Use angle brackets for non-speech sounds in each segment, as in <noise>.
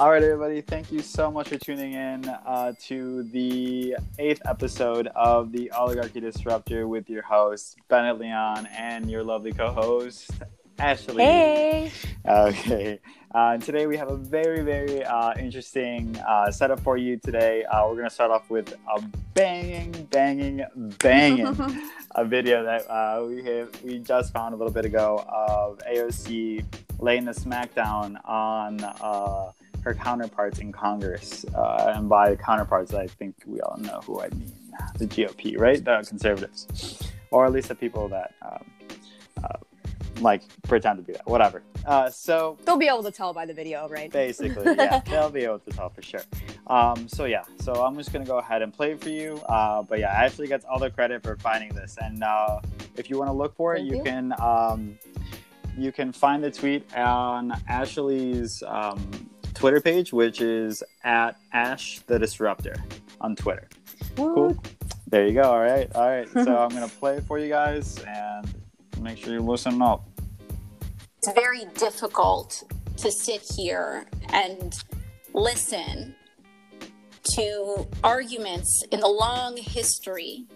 All right, everybody. Thank you so much for tuning in uh, to the eighth episode of the Oligarchy Disruptor with your host, Bennett Leon, and your lovely co host, Ashley. Hey. Okay. Uh, today we have a very, very uh, interesting uh, setup for you today. Uh, we're going to start off with a banging, banging, banging <laughs> a video that uh, we have, we just found a little bit ago of AOC laying the smackdown on uh, her counterparts in Congress. and by counterparts, I think we all know who I mean the GOP, right? The conservatives, or at least the people that. Um, like pretend to be that whatever. Uh, so they'll be able to tell by the video right? Basically yeah. <laughs> They'll be able to tell for sure. Um, so yeah. So i'm just gonna go ahead and play it for you. Uh, but yeah ashley gets all the credit for finding this. And uh, if you want to look for it you, you, can um, you can find the tweet on ashley's um, twitter page which is at ash the disruptor on twitter. Cool. There you go. All right. All right. <laughs> So i'm gonna play it for you guys and make sure you listen up. It's very difficult to sit here and listen to arguments in the long history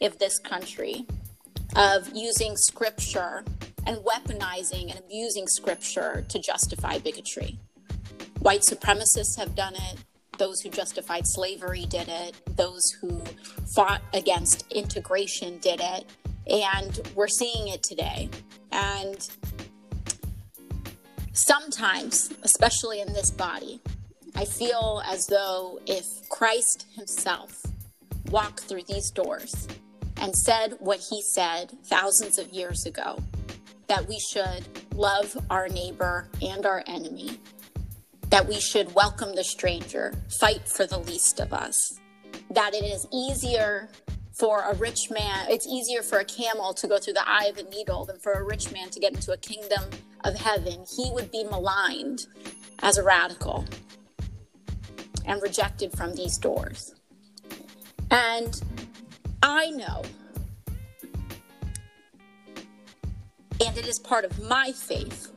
of this country of using scripture and weaponizing and abusing scripture to justify bigotry. White supremacists have done it. Those who justified slavery did it. Those who fought against integration did it. And we're seeing it today. And Sometimes, especially in this body, I feel as though if Christ himself walked through these doors and said what he said thousands of years ago, that we should love our neighbor and our enemy, that we should welcome the stranger, fight for the least of us, that it is easier for a rich man, it's easier for a camel to go through the eye of a needle than for a rich man to get into a kingdom of heaven. He would be maligned as a radical and rejected from these doors. And I know, and it is part of my faith,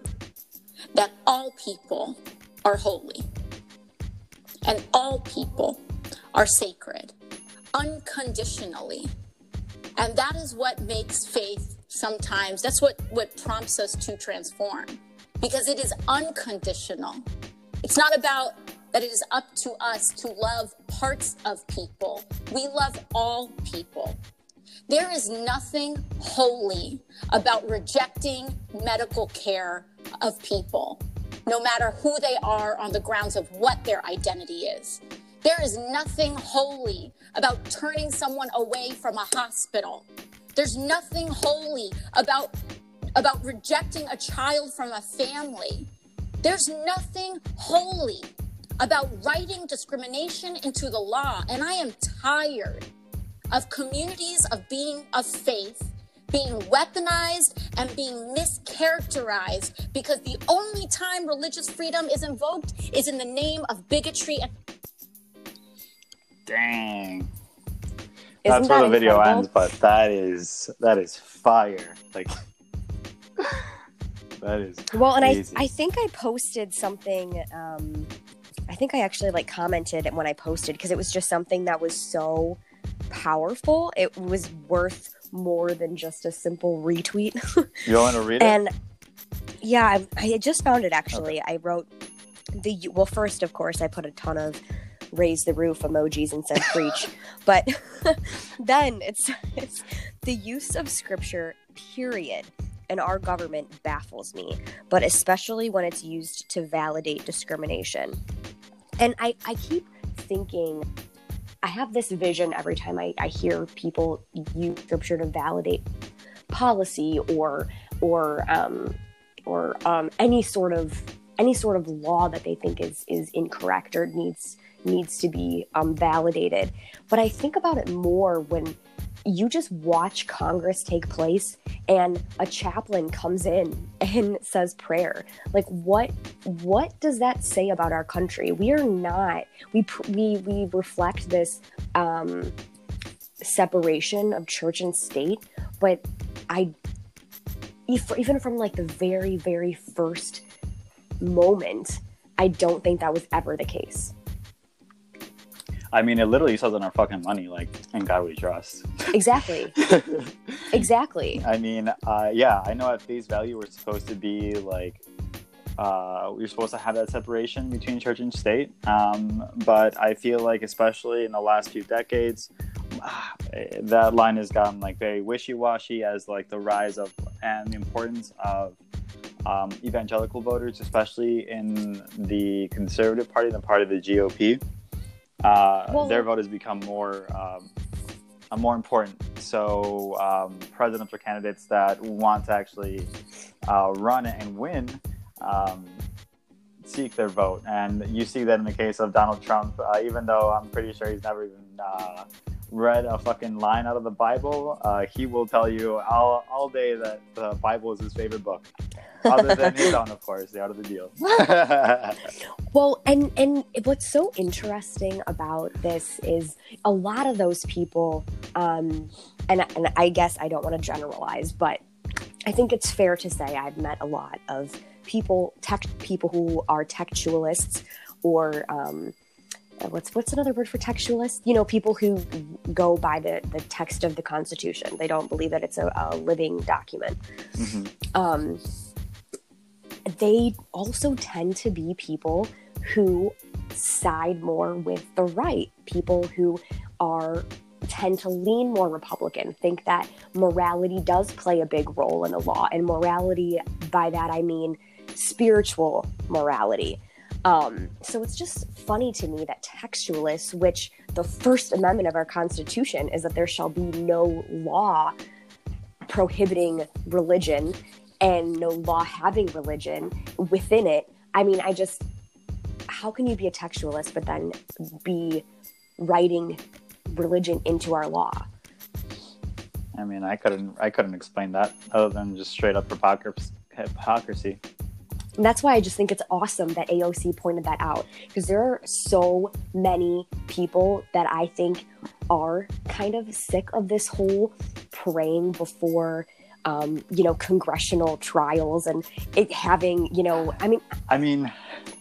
that all people are holy and all people are sacred unconditionally. And that is what makes faith sometimes, that's what, what prompts us to transform because it is unconditional. It's not about that it is up to us to love parts of people. We love all people. There is nothing holy about rejecting medical care of people, no matter who they are on the grounds of what their identity is. There is nothing holy about turning someone away from a hospital. There's nothing holy about about rejecting a child from a family. There's nothing holy about writing discrimination into the law. And I am tired of communities of being of faith being weaponized and being mischaracterized because the only time religious freedom is invoked is in the name of bigotry and Dang. Isn't That's where the video incredible? ends, but that is that is fire. Like <laughs> that is well, and I I think I posted something. Um, I think I actually like commented when I posted because it was just something that was so powerful. It was worth more than just a simple retweet. you want to <laughs> read it? And yeah, I, I just found it actually. Okay. I wrote the well. First, of course, I put a ton of raise the roof emojis and said preach. <laughs> but <laughs> then it's, it's the use of scripture, period, And our government baffles me, but especially when it's used to validate discrimination. And I, I keep thinking, I have this vision every time I, I hear people use scripture to validate policy or or um, or um, any sort of any sort of law that they think is is incorrect or needs needs to be um, validated. But I think about it more when you just watch Congress take place and a chaplain comes in and <laughs> says prayer. Like what what does that say about our country? We are not we we we reflect this um, separation of church and state, but I even from like the very very first moment I don't think that was ever the case. I mean, it literally says on our fucking money, like, "In God We Trust." Exactly. <laughs> exactly. I mean, uh, yeah, I know at face value we're supposed to be like, uh, we're supposed to have that separation between church and state. Um, but I feel like, especially in the last few decades, <sighs> that line has gotten like very wishy-washy as like the rise of and the importance of um, evangelical voters, especially in the conservative party, the part of the GOP. Uh, Well- their vote has become more um, more important. So um, presidents or candidates that want to actually uh, run and win um, seek their vote, and you see that in the case of Donald Trump. Uh, even though I'm pretty sure he's never even uh, read a fucking line out of the Bible, uh, he will tell you all, all day that the Bible is his favorite book. Other than his own, of course, the Art of the Deal. <laughs> Well, and and what's so interesting about this is a lot of those people, um, and and I guess I don't want to generalize, but I think it's fair to say I've met a lot of people, tech people who are textualists, or um, what's what's another word for textualist? You know, people who go by the the text of the Constitution. They don't believe that it's a, a living document Mhm. um, they also tend to be people who side more with the right, people who are tend to lean more Republican, think that morality does play a big role in the law, and morality by that I mean spiritual morality. Um, so it's just funny to me that textualists, which the First Amendment of our Constitution is that there shall be no law prohibiting religion and no law having religion within it. I mean, I just, how can you be a textualist but then be writing religion into our law? I mean, I couldn't, I couldn't explain that other than just straight up hypocrisy. hypocrisy. And that's why I just think it's awesome that AOC pointed that out because there are so many people that I think are kind of sick of this whole praying before, um, you know, congressional trials and it having, you know, I mean, I mean,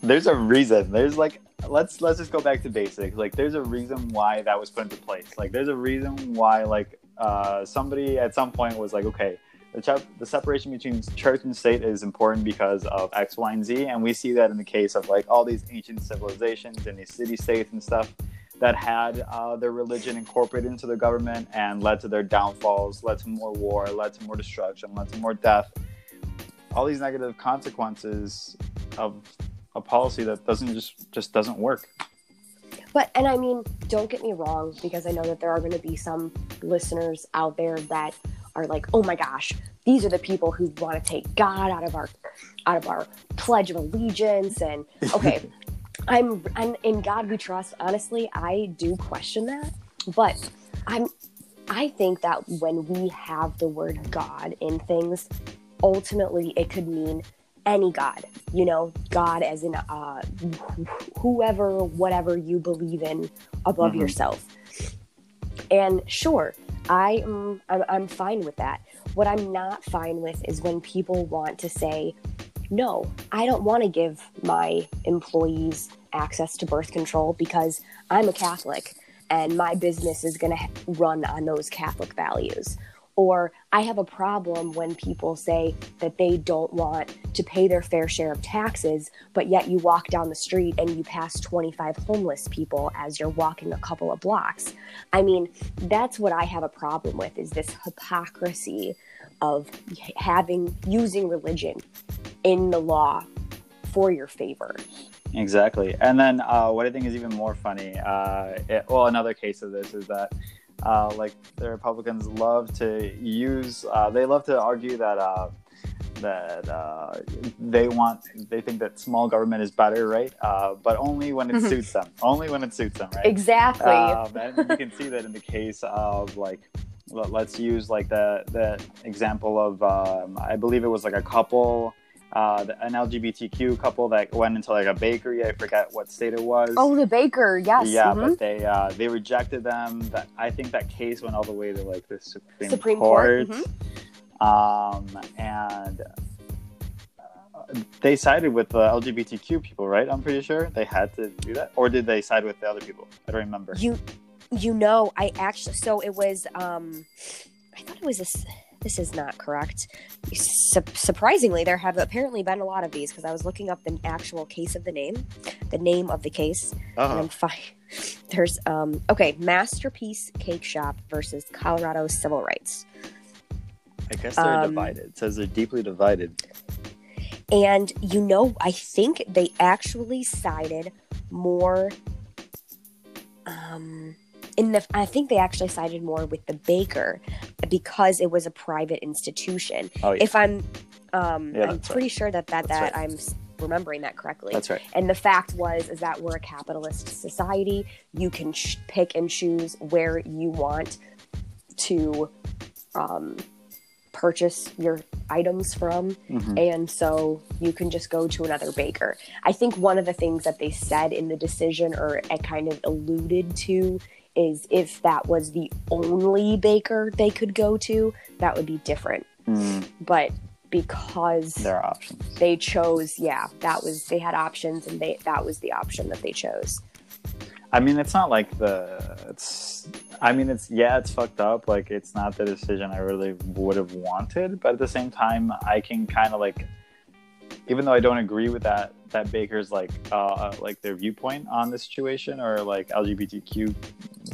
there's a reason. There's like let's let's just go back to basics. Like there's a reason why that was put into place. Like there's a reason why like uh, somebody at some point was like, okay, the the separation between church and state is important because of X, Y, and Z, and we see that in the case of like all these ancient civilizations and these city states and stuff that had uh, their religion incorporated into their government and led to their downfalls, led to more war, led to more destruction, led to more death. All these negative consequences of a policy that doesn't just just doesn't work. But and I mean, don't get me wrong, because I know that there are going to be some listeners out there that are like, "Oh my gosh, these are the people who want to take God out of our out of our pledge of allegiance." And <laughs> okay, I'm I'm in God we trust. Honestly, I do question that, but I'm I think that when we have the word God in things, ultimately it could mean any God, you know, God as in uh, wh- whoever, whatever you believe in above Mhm. yourself. And sure, I am I'm, I'm fine with that. What I'm not fine with is when people want to say, no, I don't want to give my employees access to birth control because I'm a Catholic and my business is going to run on those Catholic values. Or I have a problem when people say that they don't want to pay their fair share of taxes, but yet you walk down the street and you pass 25 homeless people as you're walking a couple of blocks. I mean, that's what I have a problem with is this hypocrisy of having using religion in the law for your favor. Exactly. And then uh, what I think is even more funny, uh, it, well, another case of this is that uh, like the Republicans love to use, uh, they love to argue that uh, that uh, they want, they think that small government is better, right? Uh, but only when it Mhm. suits them. Only when it suits them, right? Exactly. Um, and you can see that in the case of like, let- let's use like the the example of um, I believe it was like a couple, uh, an LGBTQ couple that went into like a bakery. I forget what state it was. oh, the baker, yes. yeah, mhm. but they uh, they rejected them. That I think that case went all the way to like the Supreme, Supreme Court, Court. Um, and uh, they sided with the LGBTQ people, right? I'm pretty sure they had to do that, or did they side with the other people? I don't remember. You, you know, I actually so it was. um I thought it was this. This is not correct. Su- surprisingly, there have apparently been a lot of these because I was looking up the actual case of the name, the name of the case, and Oh, I'm fine. <laughs> There's um okay, Masterpiece Cakeshop versus Colorado Civil Rights. I guess they're um, divided. It says they're deeply divided. And you know, I think they actually sided more um in the I think they actually sided more with the baker because it was a private institution. Oh, yeah. If I'm um Yeah, I'm pretty sure that that, That's that right. I'm remembering that correctly. That's right. And the fact was is that we're a capitalist society. You can sh- pick and choose where you want to um, purchase your items from, Mhm. and so you can just go to another baker. I think one of the things that they said in the decision, or it kind of alluded to, is if that was the only baker they could go to, that would be different. Mm, But because there are options. they chose yeah that was they had options and they that was the option that they chose I mean, it's not like the. It's. I mean, it's yeah, it's fucked up. Like, it's not the decision I really would have wanted, but at the same time, I can kind of like, even though I don't agree with that, that Baker's like, uh, like their viewpoint on the situation, or like LGBTQ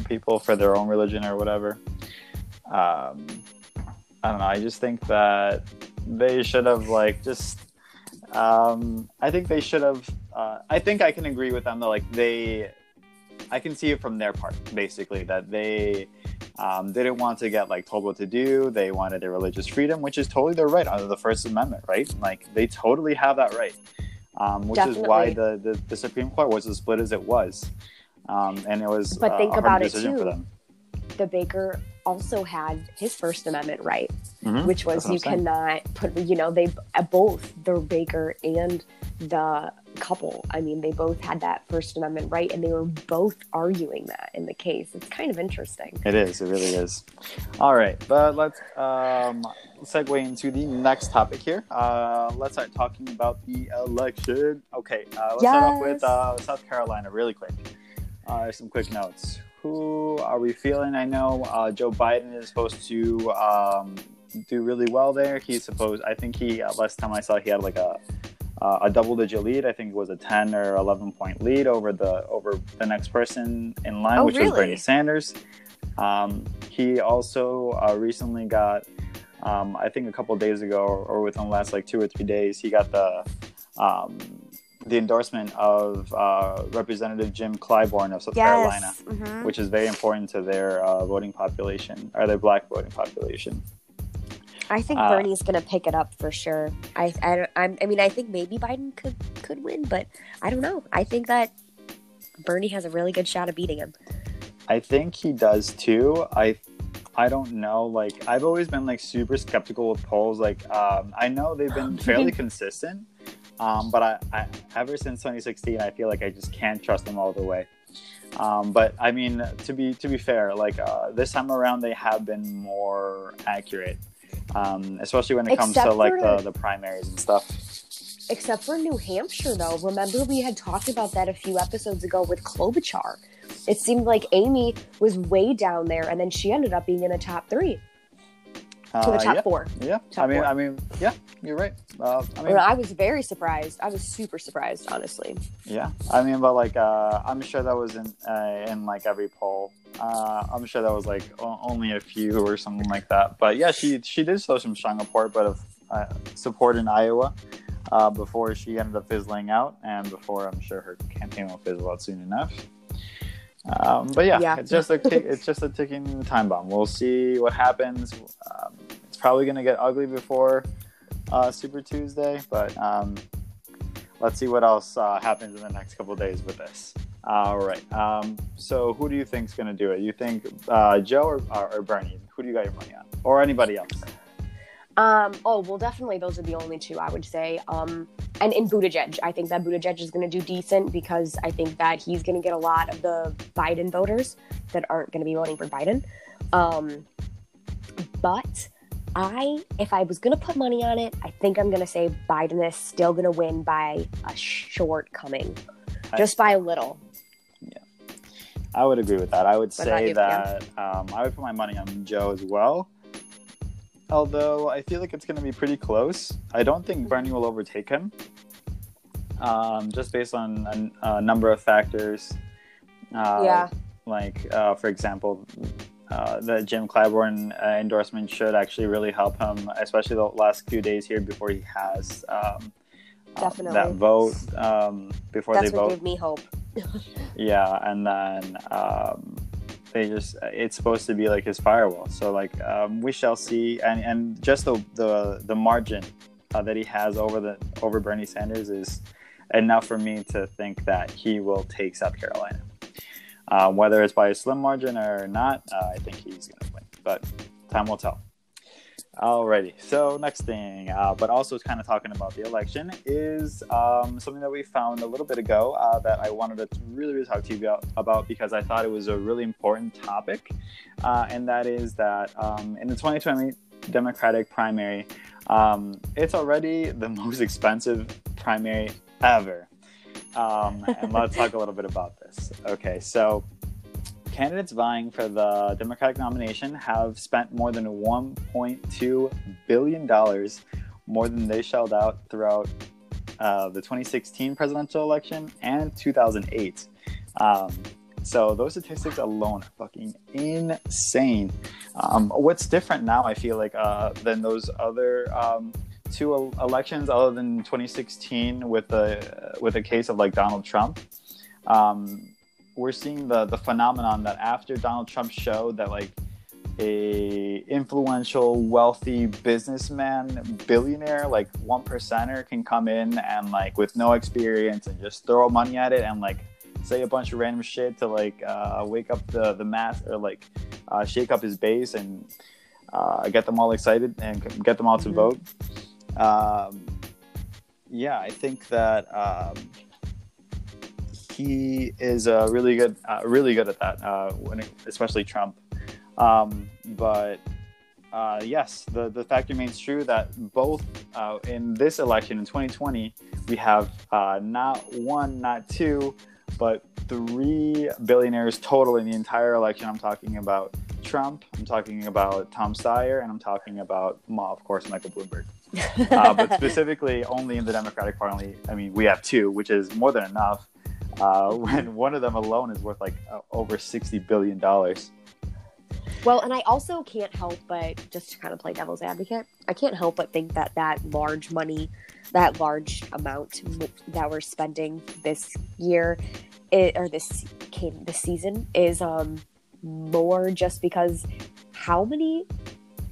people for their own religion or whatever. Um, I don't know. I just think that they should have like just. Um, I think they should have. Uh, I think I can agree with them that like they I can see it from their part, basically, that they um, didn't want to get like told what to do. They wanted their religious freedom, which is totally their right under the First Amendment, right? Like they totally have that right, um, which is why the, the, the Supreme Court was as split as it was, um, and it was But uh, think about it, too. them. the baker also had his first amendment right Mhm. which was you saying. cannot put you know they both the baker and the couple i mean they both had that first amendment right and they were both arguing that in the case it's kind of interesting It is. It really is. All right, but let's um, segue into the next topic here. Uh, let's start talking about the election. Okay, uh, let's start off with uh, South Carolina really quick. Uh, some quick notes. Who are we feeling? I know uh, Joe Biden is supposed to um, do really well there. He's supposed. I think he uh, last time I saw he had like a uh, a double digit lead. I think it was a ten or eleven point lead over the over the next person in line, Oh, which was? Bernie Sanders. Um, he also uh, recently got, um, I think a couple days ago, or within the last like two or three days, he got the um, the endorsement of uh, Representative Jim Clyburn of South Carolina, Mhm. which is very important to their uh, voting population or their black voting population. I think uh, bernie's gonna pick it up for sure i I I'm, I mean i think maybe biden could could win but i don't know i think that bernie has a really good shot of beating him I think he does too. I I don't know. Like I've always been like super skeptical with polls. Like um, I know they've been <laughs> fairly consistent, um, but I, I ever since 2016, I feel like I just can't trust them all the way. Um, but I mean, to be to be fair, like uh, this time around, they have been more accurate, um, especially when it comes to like the, the primaries and stuff. Except for New Hampshire, though. Remember, we had talked about that a few episodes ago with Klobuchar. It seemed like Amy was way down there, and then she ended up being in the top three to the Uh, top yeah, four. yeah. Top I mean, four. I mean, yeah, you're right. Uh, I mean, Well, I was very surprised. I was super surprised, honestly. Yeah, I mean, but like, uh, I'm sure that was in uh, in like every poll. Uh, I'm sure that was like o- only a few or something like that. But yeah, she she did show some strong support, but of uh, support in Iowa uh, before she ended up fizzling out, and before I'm sure her campaign will fizzle out soon enough. Um, but yeah, Yeah. it's just a it's just a ticking time bomb. We'll see what happens. Um, probably going to get ugly before uh, Super Tuesday, but um, let's see what else uh, happens in the next couple days with this. All right. Um, so who do you think's going to do it? You think uh, Joe or, or, or Bernie? Who do you got your money on? Or anybody else? Um, oh, well, definitely those are the only two I would say. Um, and in Buttigieg, I think that Buttigieg is going to do decent because I think that he's going to get a lot of the Biden voters that aren't going to be voting for Biden. Um, but I, if I was gonna put money on it, I think I'm gonna say Biden is still gonna win by a shortcoming, I- just by a little. Yeah, I would agree with that. I would What say that um, I would put my money on Joe as well. Although I feel like it's going to be pretty close. I don't think Bernie will overtake him, um, just based on a, a number of factors. Uh, yeah, Like, uh, for example, uh, the Jim Clyburn uh, endorsement should actually really help him, especially the last few days here before he has um, uh, Definitely. that vote. Um, before that's they what vote, gave me hope. <laughs> yeah, and then um, they just it's supposed to be like his firewall. So like um, we shall see, and and just the the the margin uh, that he has over the over Bernie Sanders is enough for me to think that he will take South Carolina. Um, whether it's by a slim margin or not, uh, I think he's going to win, but time will tell. Alrighty, so next thing, uh, but also kind of talking about the election is um, something that we found a little bit ago uh, that I wanted to really, really talk to you about, because I thought it was a really important topic, uh, and that is that um, in the 2020 Democratic primary, um, it's already the <laughs> most expensive primary ever. Um, and let's talk a little bit about this. Okay, so candidates vying for the Democratic nomination have spent more than $1.2 billion more than they shelled out throughout uh, the 2016 presidential election and 2008. Um, so those statistics alone are fucking insane. Um, what's different now, I feel like, uh, than those other um, two elections, other than 2016 with the with a case of like Donald Trump, um, we're seeing the the phenomenon that after Donald Trump showed that like a influential, wealthy businessman, billionaire, like one percenter can come in and like with no experience and just throw money at it and like say a bunch of random shit to like uh, wake up the the mass or like uh, shake up his base and uh, get them all excited and get them all to Mhm. vote. Um, yeah, I think that um, he is uh, really good, uh, really good at that. Uh, it, especially Trump. Um, but uh, yes, the the fact remains true that both uh, in this election in 2020 we have uh, not one, not two, but three billionaires total in the entire election. I'm talking about Trump, I'm talking about Tom Steyer, and I'm talking about, of course, Michael Bloomberg. <laughs> Uh, but <laughs> specifically, only in the Democratic Party. I mean, we have two, which is more than enough. Uh, <laughs> when one of them alone is worth like uh, over 60 billion dollars. Well, and I also can't help but just to kind of play devil's advocate, I can't help but think that that large money, that large amount that we're spending this year, it, or this this season is um more just because how many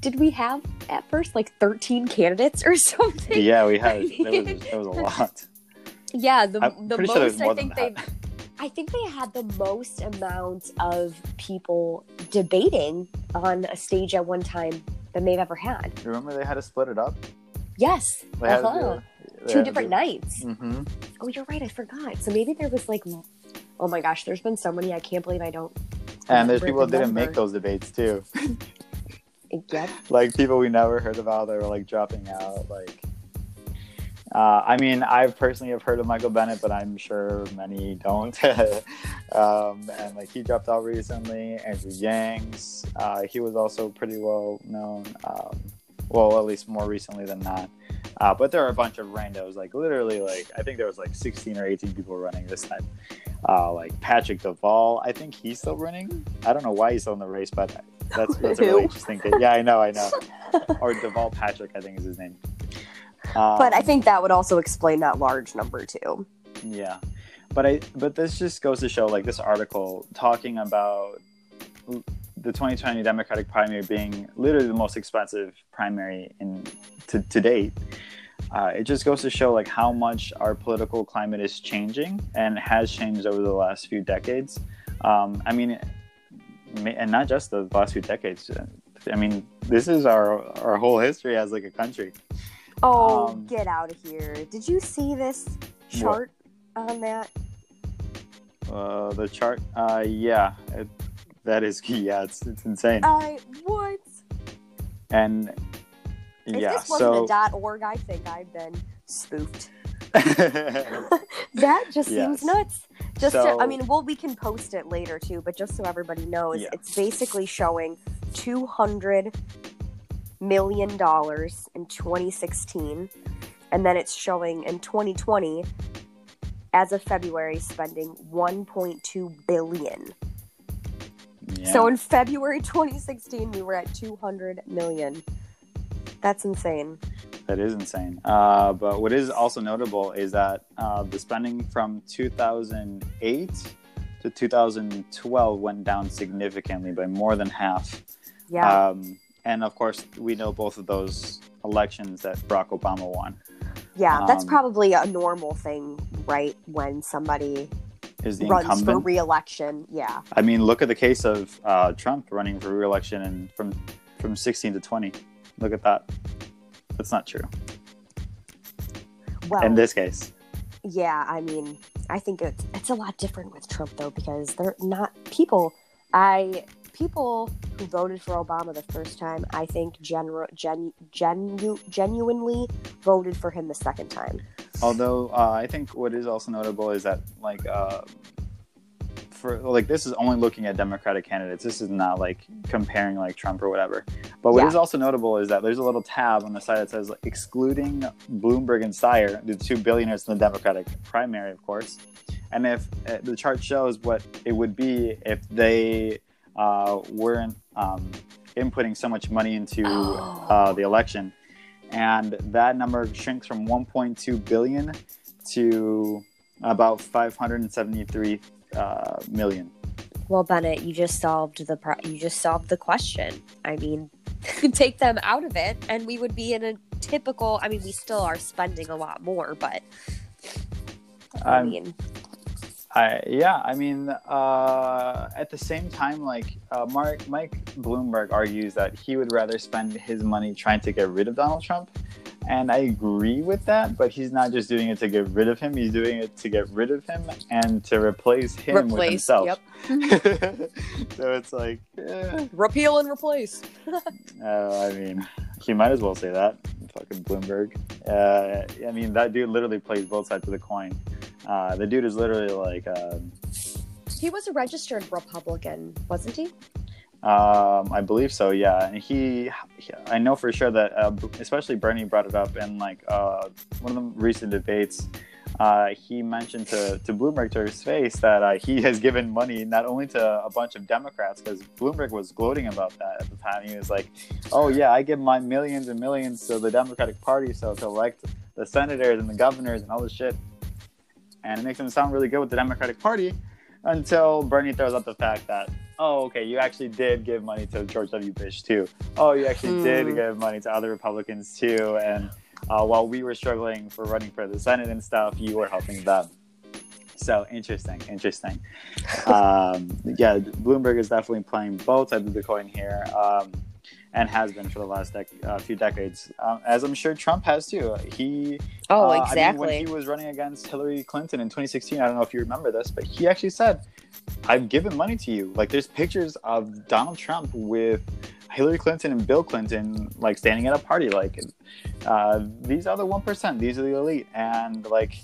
did we have at first? Like thirteen candidates or <laughs> something. Yeah, we had there was, was a <laughs> lot. Yeah, the I'm the pretty sure most I think they. I think they had the most amount of people debating on a stage at one time than they've ever had. Remember they had to split it up. Yes. Uh-huh. to Two different nights. hmm Oh, you're right. I forgot. So maybe there was like, oh my gosh, there's been so many. I can't believe I don't. And there's people that didn't make those debates too. <laughs> Like people we never heard about that were like dropping out. Like, uh, I mean, I personally have heard of Michael Bennet, but I'm sure many don't. <laughs> um, and like he dropped out recently. Andrew Yangs, uh, he was also pretty well known. Um, well, at least more recently than that. Uh, but there are a bunch of randos. Like literally, like I think there was like 16 or 18 people running this time. Uh, like Patrick Deval, I think he's still running. I don't know why he's still in the race, but <laughs> that's that's a really interesting thing. Yeah, I know, I know. Or Deval Patrick, I think is his name. Um, But I think that would also explain that large number too. yeah, but I but this just goes to show like this article talking about the 2020 Democratic primary being literally the most expensive primary in to, to date. Uh, it just goes to show like how much our political climate is changing and has changed over the last few decades. Um, I mean, and not just the last few decades. I mean, this is our our whole history as like a country. Oh, Um, get out of here! Did you see this chart on that? Uh, the chart, uh, yeah, it, that is <laughs> yeah, it's it's insane. I what? and If yeah. this wasn't So a dot org, I think I've been spoofed. <laughs> <laughs> That just Yes. seems nuts. Just to, I mean, well, we can post it later too, but just so everybody knows, Yeah. it's basically showing two hundred million dollars in 2016, and then it's showing in 2020, as of February, spending 1.2 billion. Yeah. So in February 2016, we were at 200 million. That's insane. That is insane. Uh, but what is also notable is that uh, the spending from 2008 to 2012 went down significantly by more than half. Yeah. Um, and of course, we know both of those elections that Barack Obama won yeah, that's um, probably a normal thing, right? When somebody is the runs for incumbent. re-election. Yeah. I mean, look at the case of uh, Trump running for re-election and from from 16 to 20. Look at that. That's not true Well, in this case. yeah. I mean, I think it's it's a lot different with Trump though because they're not people. I people who voted for Obama the first time, I think gen, genu- genuinely voted for him the second time. Although uh, I think what is also notable is that like uh, for like this is only looking at Democratic candidates. This is not like comparing like Trump or whatever. But what is Yeah. also notable is that there's a little tab on the side that says like, excluding Bloomberg and Steyer, the two billionaires in the Democratic primary, of course. And if uh, the chart shows what it would be if they uh, weren't um, inputting so much money into Oh. uh, the election, and that number shrinks from 1.2 billion to about 573 uh, million. Well, Bennett, you just solved the pro- you just solved the question. I mean, <laughs> take them out of it, and we would be in a typical. I mean, we still are spending a lot more, but I Um, mean, I yeah, I mean, uh, at the same time, like uh, Mark Mike Bloomberg argues that he would rather spend his money trying to get rid of Donald Trump, and I agree with that. But he's not just doing it to get rid of him; he's doing it to get rid of him and to replace him with himself. yep. <laughs> so it's like, eh, repeal and replace. <laughs> uh, I mean, he might as well say that. Fucking Bloomberg. Uh, I mean, that dude literally plays both sides of the coin. Uh, the dude is literally like. Um, He was a registered Republican, wasn't he? Um, I believe so. Yeah, and he, he- I know for sure that, uh, especially Bernie brought it up in like uh, one of the recent debates. Uh, he mentioned to, to Bloomberg to his face that uh, he <laughs> has given money not only to a bunch of Democrats because Bloomberg was gloating about that at the time. He was like, "Oh yeah, I give my millions and millions to the Democratic Party so to elect the senators and the governors and all this shit." And it makes him sound really good with the Democratic Party until Bernie throws out the fact that, oh, okay, you actually did give money to George W. Bush too. Oh, you actually did Hmm. give money to other Republicans too. And uh, while we were struggling for running for the Senate and stuff, you were helping them. So interesting, interesting. <laughs> um, yeah, Bloomberg is definitely playing both sides of the coin here. Um, and has been for the last dec- uh, few decades, um, as I'm sure Trump has too. He Oh, uh, I mean, exactly. when he was running against Hillary Clinton in 2016, I don't know if you remember this, but he actually said, "I've given money to you." Like, there's pictures of Donald Trump with Hillary Clinton and Bill Clinton, like standing at a party. Like, uh, these are the one percent. These are the elite, and like,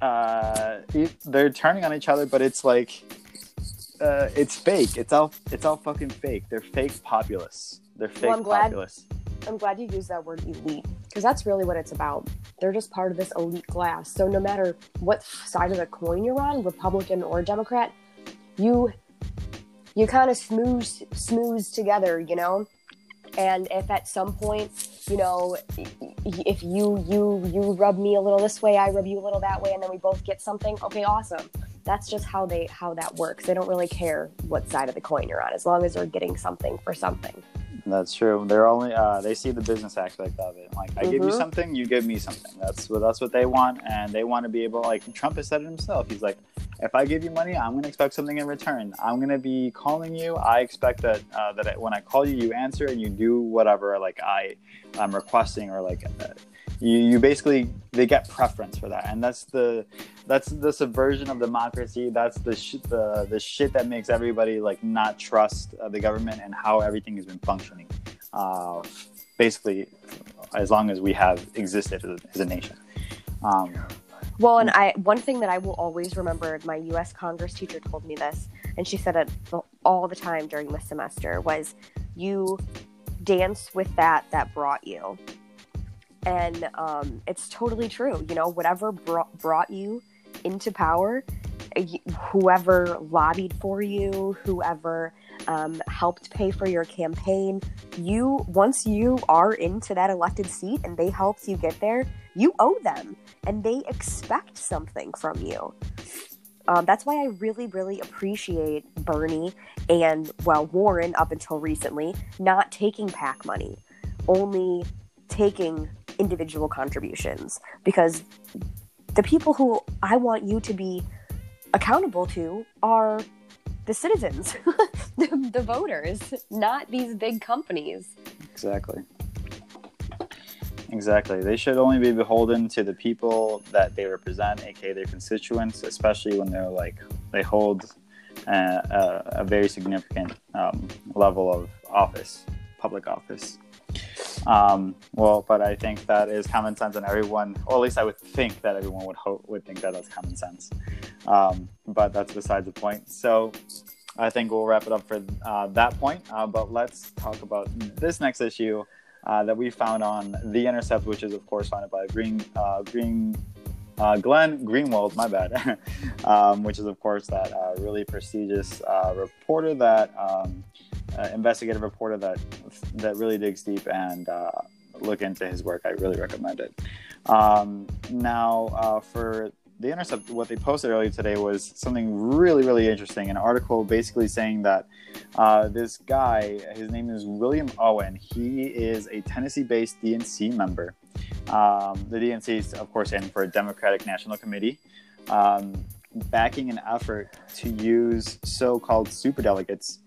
uh, it- they're turning on each other, but it's like, uh, it's fake. It's all, it's all fucking fake. They're fake populists. They're fake I'm glad- populists. I'm glad you used that word elite because that's really what it's about. They're just part of this elite class. So no matter what side of the coin you're on, Republican or Democrat, you you kind of smooth smooth together, you know. And if at some point, you know, if you you you rub me a little this way, I rub you a little that way, and then we both get something, okay, awesome. That's just how they how that works. They don't really care what side of the coin you're on, as long as they're getting something for something. That's true. They're only uh, they see the business aspect of it. Like I give you Mhm. something, you give me something. That's what that's what they want, and they want to be able. Like Trump has said it himself. He's like, if I give you money, I'm going to expect something in return. I'm going to be calling you. I expect that uh, that I, when I call you, you answer and you do whatever like I I'm requesting or like. Uh, you, you basically they get preference for that and that's the that's the subversion of democracy that's the sh- the the shit that makes everybody like not trust uh, the government and how everything has been functioning uh, basically as long as we have existed as a, as a nation. Um, Well, and I one thing that I will always remember, my U.S. Congress teacher told me this, and she said it all the time during the semester was, you dance with that that brought you, and um, it's totally true. You know, whatever brought brought you into power, whoever lobbied for you, whoever um, helped pay for your campaign, you once you are into that elected seat and they helped you get there, you owe them and they expect something from you. Um, that's why I really, really appreciate Bernie and, well, Warren up until recently, not taking PAC money, only taking individual contributions. Because the people who I want you to be accountable to are the citizens, <laughs> the, the voters, not these big companies. Exactly. Exactly. They should only be beholden to the people that they represent, aka their constituents, especially when they're like they hold a, a, a very significant um, level of office, public office. Um, well, but I think that is common sense, and everyone, or at least I would think that everyone would hope would think that that's common sense. Um, but that's besides the point. So I think we'll wrap it up for uh, that point. Uh, but let's talk about this next issue uh, that we found on The Intercept, which is, of course, founded by Green, uh, Green uh, Glenn Greenwald, my bad, <laughs> um, which is, of course, that uh, really prestigious reporter that um, uh, investigative reporter that that really digs deep and uh, look into his work. I really recommend it. Um, now, uh, for the Intercept, what they posted earlier today was something really, really interesting. An article basically saying that uh, this guy, his name is William Owen. He is a Tennessee-based DNC member. Um, the DNC is, of course, in for a Democratic National Committee, um, backing an effort to use so-called superdelegates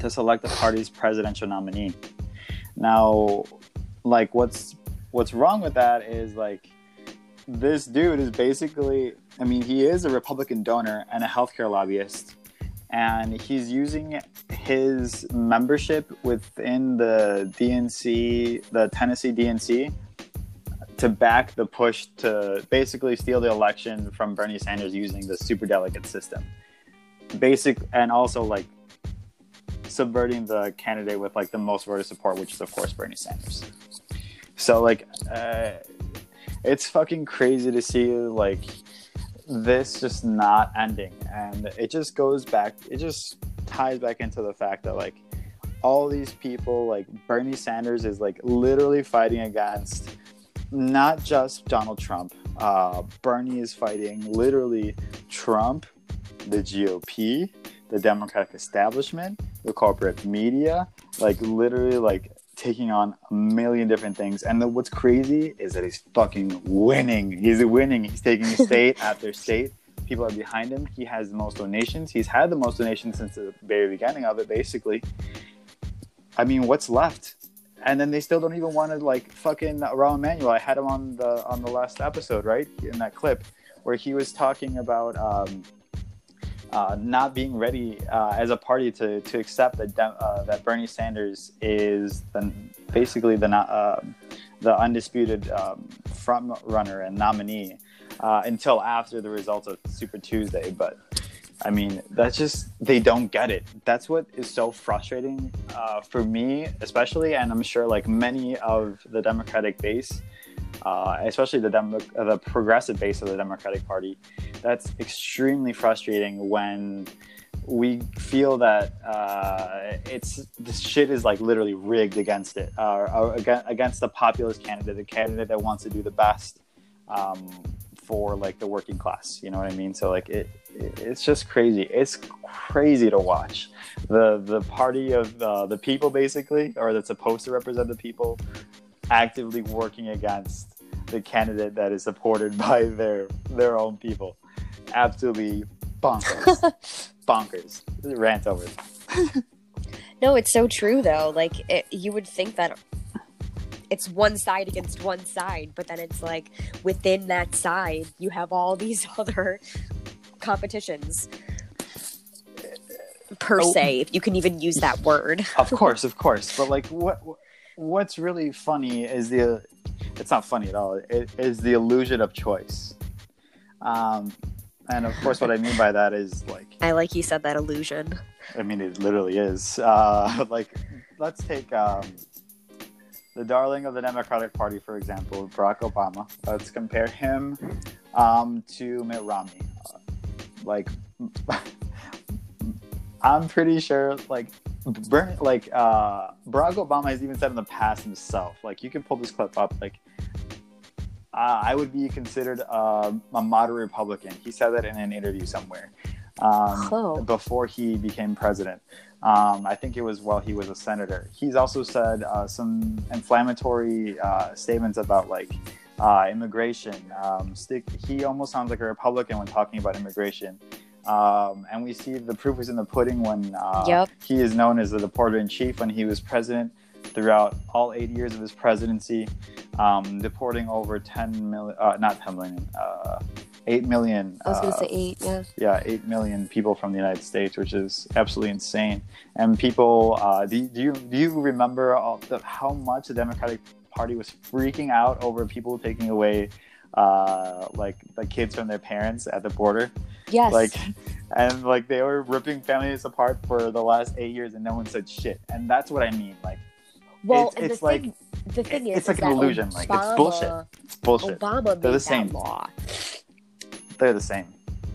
to select the party's presidential nominee. Now, like, what's what's wrong with that is like this dude is basically i mean he is a republican donor and a healthcare lobbyist and he's using his membership within the dnc the tennessee dnc to back the push to basically steal the election from bernie sanders using the superdelegate system basic and also like subverting the candidate with like the most voter support which is of course bernie sanders. So like uh, it's fucking crazy to see like this just not ending. And it just goes back it just ties back into the fact that like all these people like bernie sanders is like literally fighting against not just donald trump uh, bernie is fighting literally trump the gop the democratic establishment the corporate media like literally like taking on a million different things. And then what's crazy is that he's fucking winning. He's winning. He's taking <laughs> state after state. People are behind him. He has the most donations. He's had the most donations since the very beginning of it, basically. I mean, what's left? And then they still don't even want to like fucking Rahm Emanuel. I had him on the on the last episode, right? In that clip where he was talking about um, uh, not being ready uh, as a party to, to accept that uh, that Bernie Sanders is the, basically the uh, the undisputed um, front runner and nominee uh, until after the results of Super Tuesday. But I mean, that's just they don't get it. That's what is so frustrating uh, for me, especially, and I'm sure like many of the Democratic base. Especially the Demo- the progressive base of the Democratic Party, that's extremely frustrating when we feel that uh, it's this shit is like literally rigged against it, uh, or against, the populist candidate, the candidate that wants to do the best um, for like the working class. You know what I mean? So like it, it it's just crazy. It's crazy to watch the the party of uh, the people basically, or that's supposed to represent the people, actively working against the candidate that is supported <laughs> by their their own people. Absolutely bonkers, <laughs> bonkers. Rant over. <laughs> No, it's so true though. Like it, you would think that it's one side against one side, but then it's like within that side you have all these <laughs> other competitions per Oh. se, if you can even use that word. Of course, of course. But like, what? what what's really funny is the it's not funny at all. It is the illusion of choice. Um, and of course, what I mean by that is like I like you said that illusion. I mean, it literally is. Uh, <laughs> like, let's take um, the darling of the Democratic Party, for example, Barack Obama. Let's compare him um, to Mitt Romney. Uh, like, <laughs> I'm pretty sure, like, like uh, Barack Obama has even said in the past himself. Like, you can pull this clip up. Like, uh, I would be considered uh, a moderate Republican. He said that in an interview somewhere um, Oh. before he became president. Um, I think it was while he was a senator. He's also said uh, some inflammatory uh, statements about like uh, immigration. Um, stick, he almost sounds like a Republican when talking about immigration. Um, and we see the proof is in the pudding when uh, Yep. he is known as the deporter in chief when he was president throughout all eight years of his presidency, um, deporting over 10 million, uh, not 10 million, uh, 8 million. I was gonna uh, say eight. Yeah. yeah, eight million people from the United States, which is absolutely insane. And people, uh, do, do you do you remember all the, how much the Democratic Party was freaking out over people taking away, uh, like the kids from their parents at the border, Yes. like, and like they were ripping families apart for the last eight years, and no one said shit. And that's what I mean. Like, well, it's- and it's the like- thing, the thing it- is, it's like is an illusion, like, it's bullshit. it's bullshit. Obama They're made the same. that law. They're the same.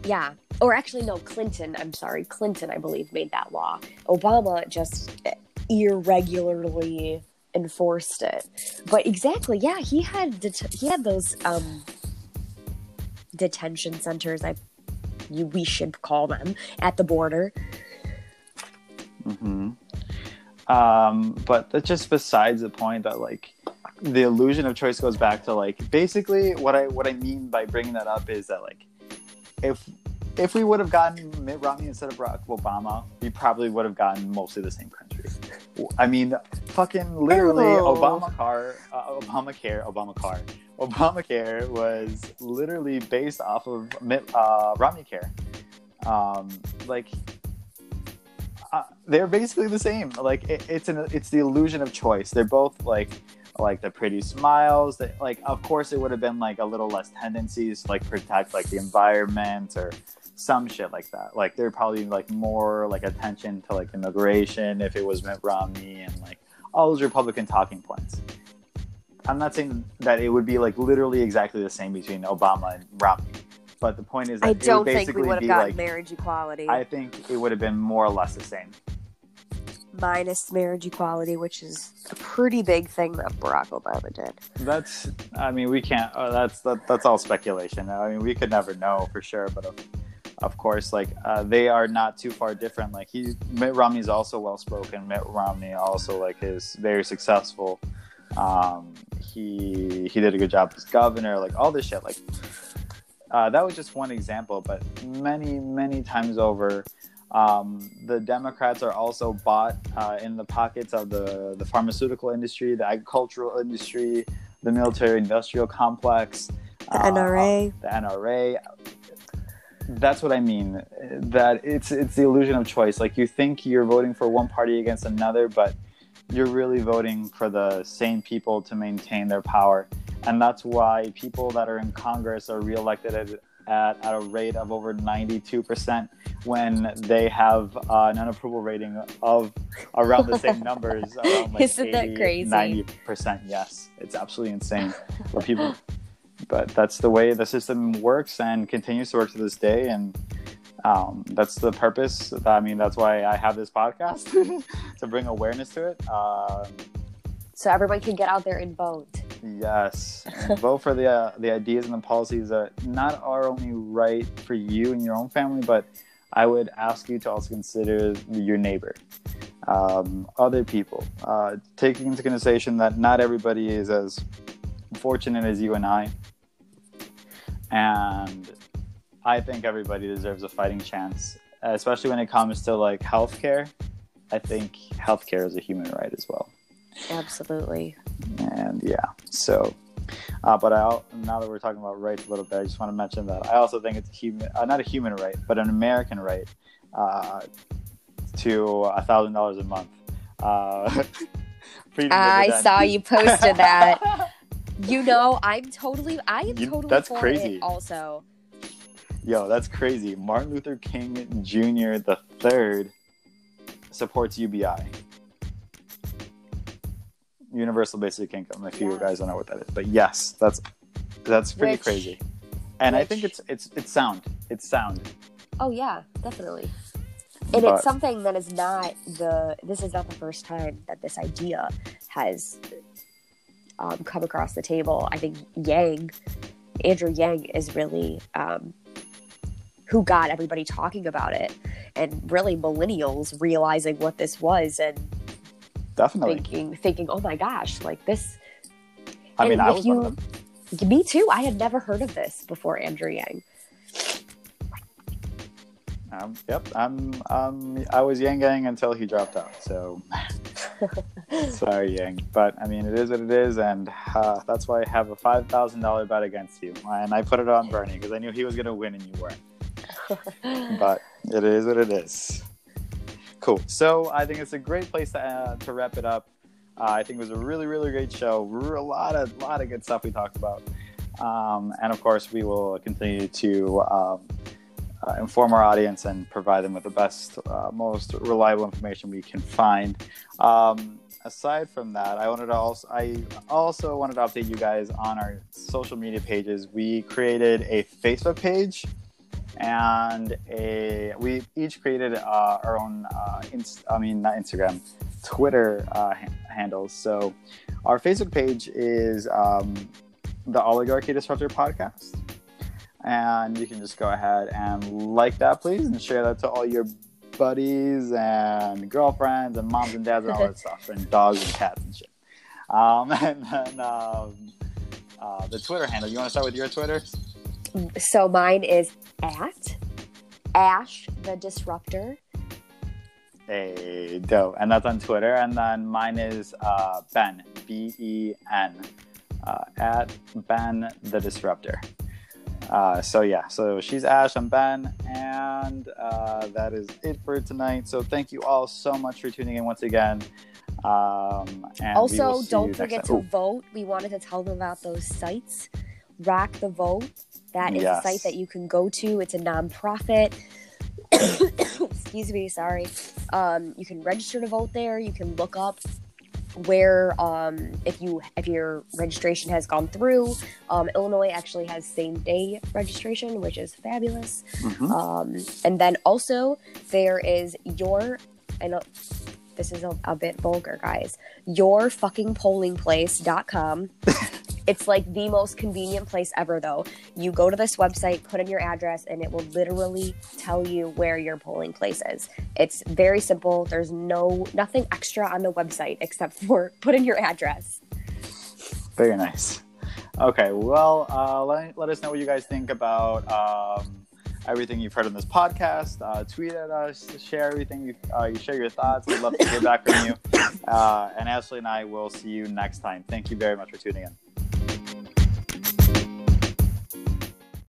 Yeah. Or actually, no, Clinton. I'm sorry, Clinton, I believe, made that law. Obama just irregularly enforced it. But exactly, yeah, he had det- he had those um, detention centers. I you, we should call them at the border. hmm Um, but that's just besides the point that like the illusion of choice goes back to like basically what I what I mean by bringing that up is that like if if we would have gotten Mitt Romney instead of Barack Obama, we probably would have gotten mostly the same country. I mean, fucking literally, Oh. Obamacare, uh, Obamacare, Obamacare, Obamacare was literally based off of Mitt uh, Romney Care. Um, like they're basically the same. Like it, it's an it's the illusion of choice. They're both like like the pretty smiles. That like of course it would have been like a little less tendencies like protect like the environment or some shit like that. Like there'd probably like more like attention to like immigration if it was Mitt Romney and like all those Republican talking points. I'm not saying that it would be like literally exactly the same between Obama and Romney, but the point is that I don't think we would have gotten like marriage equality I think it would have been more or less the same. minus marriage equality, which is a pretty big thing that Barack Obama did. That's, I mean, we can't. Uh, that's that, that's all speculation. I mean, we could never know for sure, but of, of course, like uh, they are not too far different. Like he, Mitt Romney is also well spoken. Mitt Romney also like is very successful. Um, he he did a good job as governor. Like all this shit. Like uh, that was just one example, but many many times over. Um, the Democrats are also bought uh, in the pockets of the, the pharmaceutical industry, the agricultural industry, the military industrial complex, The uh, NRA. the NRA. That's what I mean. That it's it's the illusion of choice. Like you think you're voting for one party against another, but you're really voting for the same people to maintain their power, and that's why people that are in Congress are reelected at at, at a rate of over 92% when they have uh, an unapproval rating of around the same <laughs> numbers. Around like Isn't that 80, crazy? 90%, yes. It's absolutely insane for people. But that's the way the system works and continues to work to this day. And um, that's the purpose. I mean, that's why I have this podcast <laughs> to bring awareness to it. Um, So everyone can get out there and vote. Yes, and vote for the uh, the ideas and the policies that not are only right for you and your own family, but I would ask you to also consider your neighbor, um, other people, uh, taking into consideration that not everybody is as fortunate as you and I, and I think everybody deserves a fighting chance, especially when it comes to like healthcare. I think healthcare is a human right as well Absolutely. and yeah so uh, but I now that we're talking about rights a little bit, I just want to mention that I also think it's a human, uh, not a human right, but an American right uh, to a thousand dollars a month uh, <laughs> I saw you posted that. <laughs> You know, I'm totally, I am You- totally that's for crazy. it also. Yo, that's crazy. Martin Luther King Jr. the third supports UBI. Universal Basic Income. If you guys don't know what that is, but yes, that's that's pretty Which- crazy. And I think it's it's it's sound. It's sound. Oh yeah, definitely. And But- it's something that is not the. This is not the first time that this idea has um, come across the table. I think Yang, Andrew Yang, is really um, who got everybody talking about it, and really millennials realizing what this was and Definitely. thinking, thinking, oh my gosh, like this. I mean, I was you, one of them. Me too. I had never heard of this before Andrew Yang. Um, yep, I'm. Um, I was Yang Gang until he dropped out. So <laughs> sorry, Yang. But I mean, it is what it is, and uh, that's why I have a five thousand dollar bet against you, and I put it on Bernie because I knew he was going to win and you weren't. But it is what it is. Cool. So I think it's a great place to uh, to wrap it up. Uh, I think it was a really, really great show. A lot of, lot of good stuff we talked about, um, and of course, we will continue to. Um, uh, inform our audience and provide them with the best, uh, most reliable information we can find. Um, aside from that, I wanted to also I also wanted to update you guys on our social media pages. We created a Facebook page and a we each created uh, our own uh, inst- I mean not Instagram, Twitter uh, ha- handles. So our Facebook page is um, the Oligarchy Disruptor Podcast. And you can just go ahead and like that please and share that to all your buddies and girlfriends and moms and dads and all that <laughs> stuff and dogs and cats and shit. Um, <laughs> and then um, uh, the twitter handle. You want to start with your twitter So mine is at Ash the Disruptor. hey dope and that's on twitter and then mine is uh, ben b-e-n uh, at ben the disruptor Uh, so yeah, so she's Ash, I'm Ben, and uh, that is it for tonight. So thank you all so much for tuning in once again. Um, and also, don't forget to vote. We wanted to tell them about those sites. Rock the Vote. That is Yes. a site that you can go to. It's a nonprofit. <coughs> Excuse me, sorry. Um, you can register to vote there. You can look up where um, if you if your registration has gone through. Um, Illinois actually has same day registration, which is fabulous. Mhm. Um, and then also there is your, I know this is a, a bit vulgar, guys. Your fucking polling place.com. <laughs> it's like the most convenient place ever, though. You go to this website, put in your address, and it will literally tell you where your polling place is. It's very simple. There's no nothing extra on the website except for <laughs> put in your address. Very nice. Okay, well, uh, let, let us know what you guys think about um, everything you've heard on this podcast. Uh, tweet at us, share everything. You, uh, you share your thoughts. We'd love to hear back from you. <coughs> Uh, and Ashley and I will see you next time. Thank you very much for tuning in.